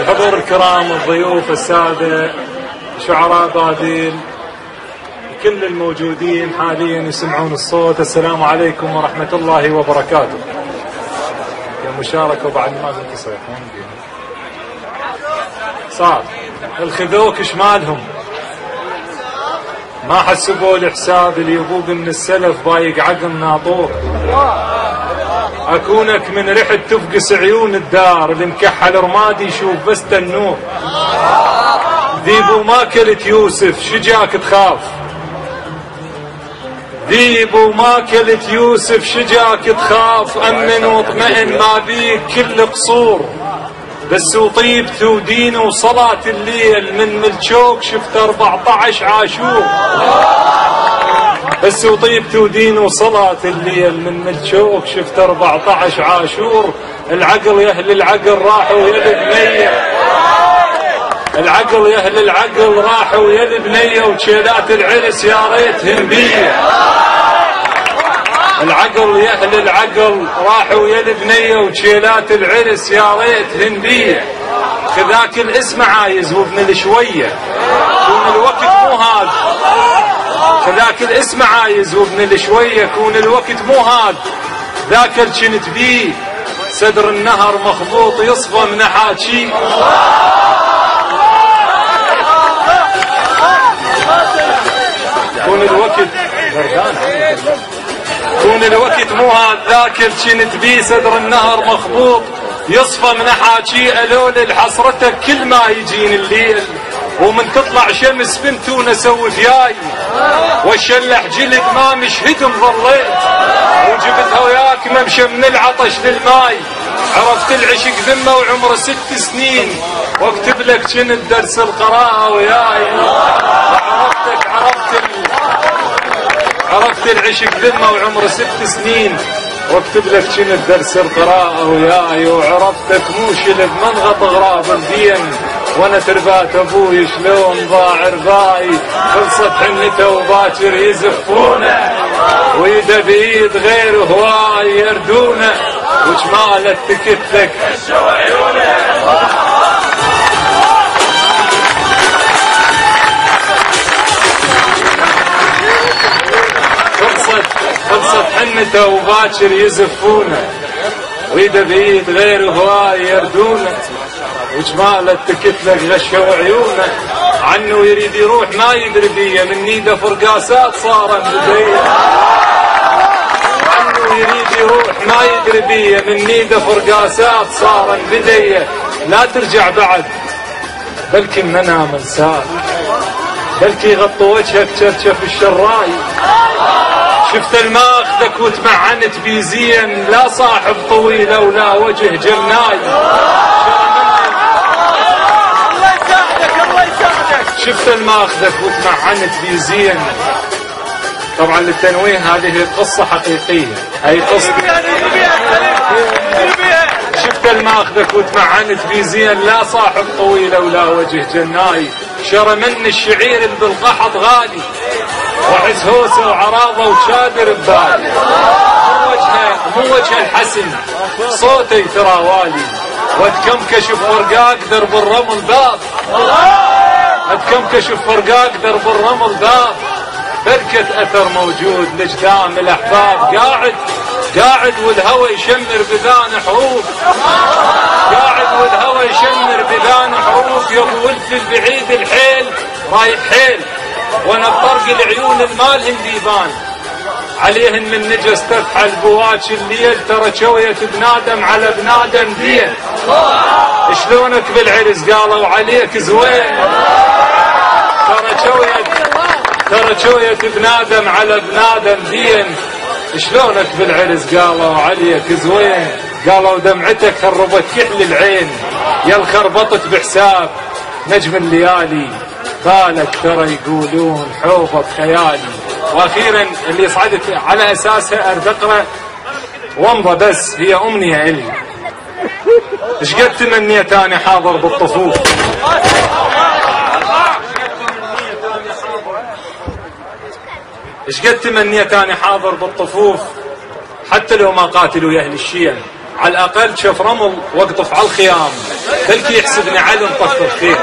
الحضور الكرام الضيوف السادة شعراء بادين كل الموجودين حاليا يسمعون الصوت. السلام عليكم ورحمة الله وبركاته. يا مشاركة وبعد ما يصيحون صار الخذوك شمالهم. ما حسبوا الحساب اللي يبوق من السلف بايق عقل ناطور. أكونك من ريحة تفقس عيون الدار. اللي مكحل رمادي يشوف بس النور ذيب ما كلت يوسف. شجاك تخاف. ذيب وما كلت يوسف شجاك تخاف. أمن واطمئن ما بيك كل قصور. بس وطيبت ودين وصلاة الليل. من ملشوك شفت 14 عاشور. بس وطيبت ودين وصلاة الليل. من ملشوك شفت 14 عاشور. العقل يا أهل العقل راحوا يا البنية العقل يا أهل العقل راحوا يا البنية وشيلات العرس يا ريتهم بيه العقل يا أهل العقل راحوا يا البنية وشيلات العرس يا ريت هندية. كذاك الاسم عايز وابن الشوية. كون الوقت مو هاد. كذاك الاسم عايز وابن الشوية. كون الوقت مو هاد. ذاك الجنت بيه. صدر النهر مخبوط يصفى من حاكي الوقت. كون الوقت مو هاد ذاك كنت بيه صدر النهر مخبوط يصفى من حاجي ألول الحسرتك كل ما يجين الليل. ومن تطلع شمس بنتون أسوي فياي وشلح جلد ما مشهدم ظليت. وجبتها وياك ممشى من العطش للماي. عرفت العشق ذمة وعمره ست سنين. واكتب لك كنت درس القراءة وياي. عرفتك عرفت عرفت العشق ذمة وعمره ست سنين. واكتب لك شنو درس القراءة وياي وعرفتك مو شلب منغط غراب الدين وأنا تربات أبوي شلون ضاع رباي خلصت حنته وباكر يزفونه. ويده بايد غير هواي يردونه. وجمالة تكتلك خلصت حنته وباكر يزفونه ويده بايد غير هواي يردونه وجماله تكتلك غشوا عيونه عنه يريد يروح ما يدري بيه من نيده فرقاسات صارت بديه عنه يريد يروح ما يدري بيه من نيده فرقاسات صارت بديه لا ترجع بعد بلكي منام انسان بلكي غطوا وجهك شرشف الشراي شفت الماخذك وتمعنت بي زين لا صاحب طويلة ولا وجه جناي الله يساعدك الله يساعدك. شفت الماخذك وتمعنت بي زين طبعا للتنويه هذه قصة حقيقية. هي قصة؟ شفت الماخذك وتمعنت بي زين لا صاحب طويلة ولا وجه جناي. شرى من الشعير بالقحط غالي. وعز هوسه وعراضه وشادر ببالي مو وجهه مو وجه الحسن. صوتي ترى والي. واتكمكش فرقاق درب الرمل باب. اتكمكش فرقاق درب الرمل باب. بركة أثر موجود لجدام الأحباب. قاعد قاعد والهوى يشمر بذان حروف قاعد والهوى يشمر بذان حروف يا ابو البعيد الحيل رايح حيل. وأنا بطرق العيون المالهن ديبان عليهن من نجس تفحل بواج الليل ترى شوية بنادم على بنادم دين شلونك بالعرس؟ قالوا عليك زوين. ترى شوية ترى شوية بنادم على بنادم دين شلونك بالعرس؟ قالوا عليك زوين. قالوا دمعتك خربت كحل العين. يا الخربطت بحساب. نجم الليالي. بالك ترى يقولون حوضة خيالي. وأخيرا اللي صعدت على أساسها ارد اقرا ومضة بس هي أمنية إلي إيش قد تمنيت أنا حاضر بالطفوف؟ إيش قد تمنيت أنا حاضر بالطفوف؟ حتى لو ما قاتلوا يا أهل الشيعة. على الأقل شوف رمل واقطف على الخيام. بلكي يحسبني علم طف الخير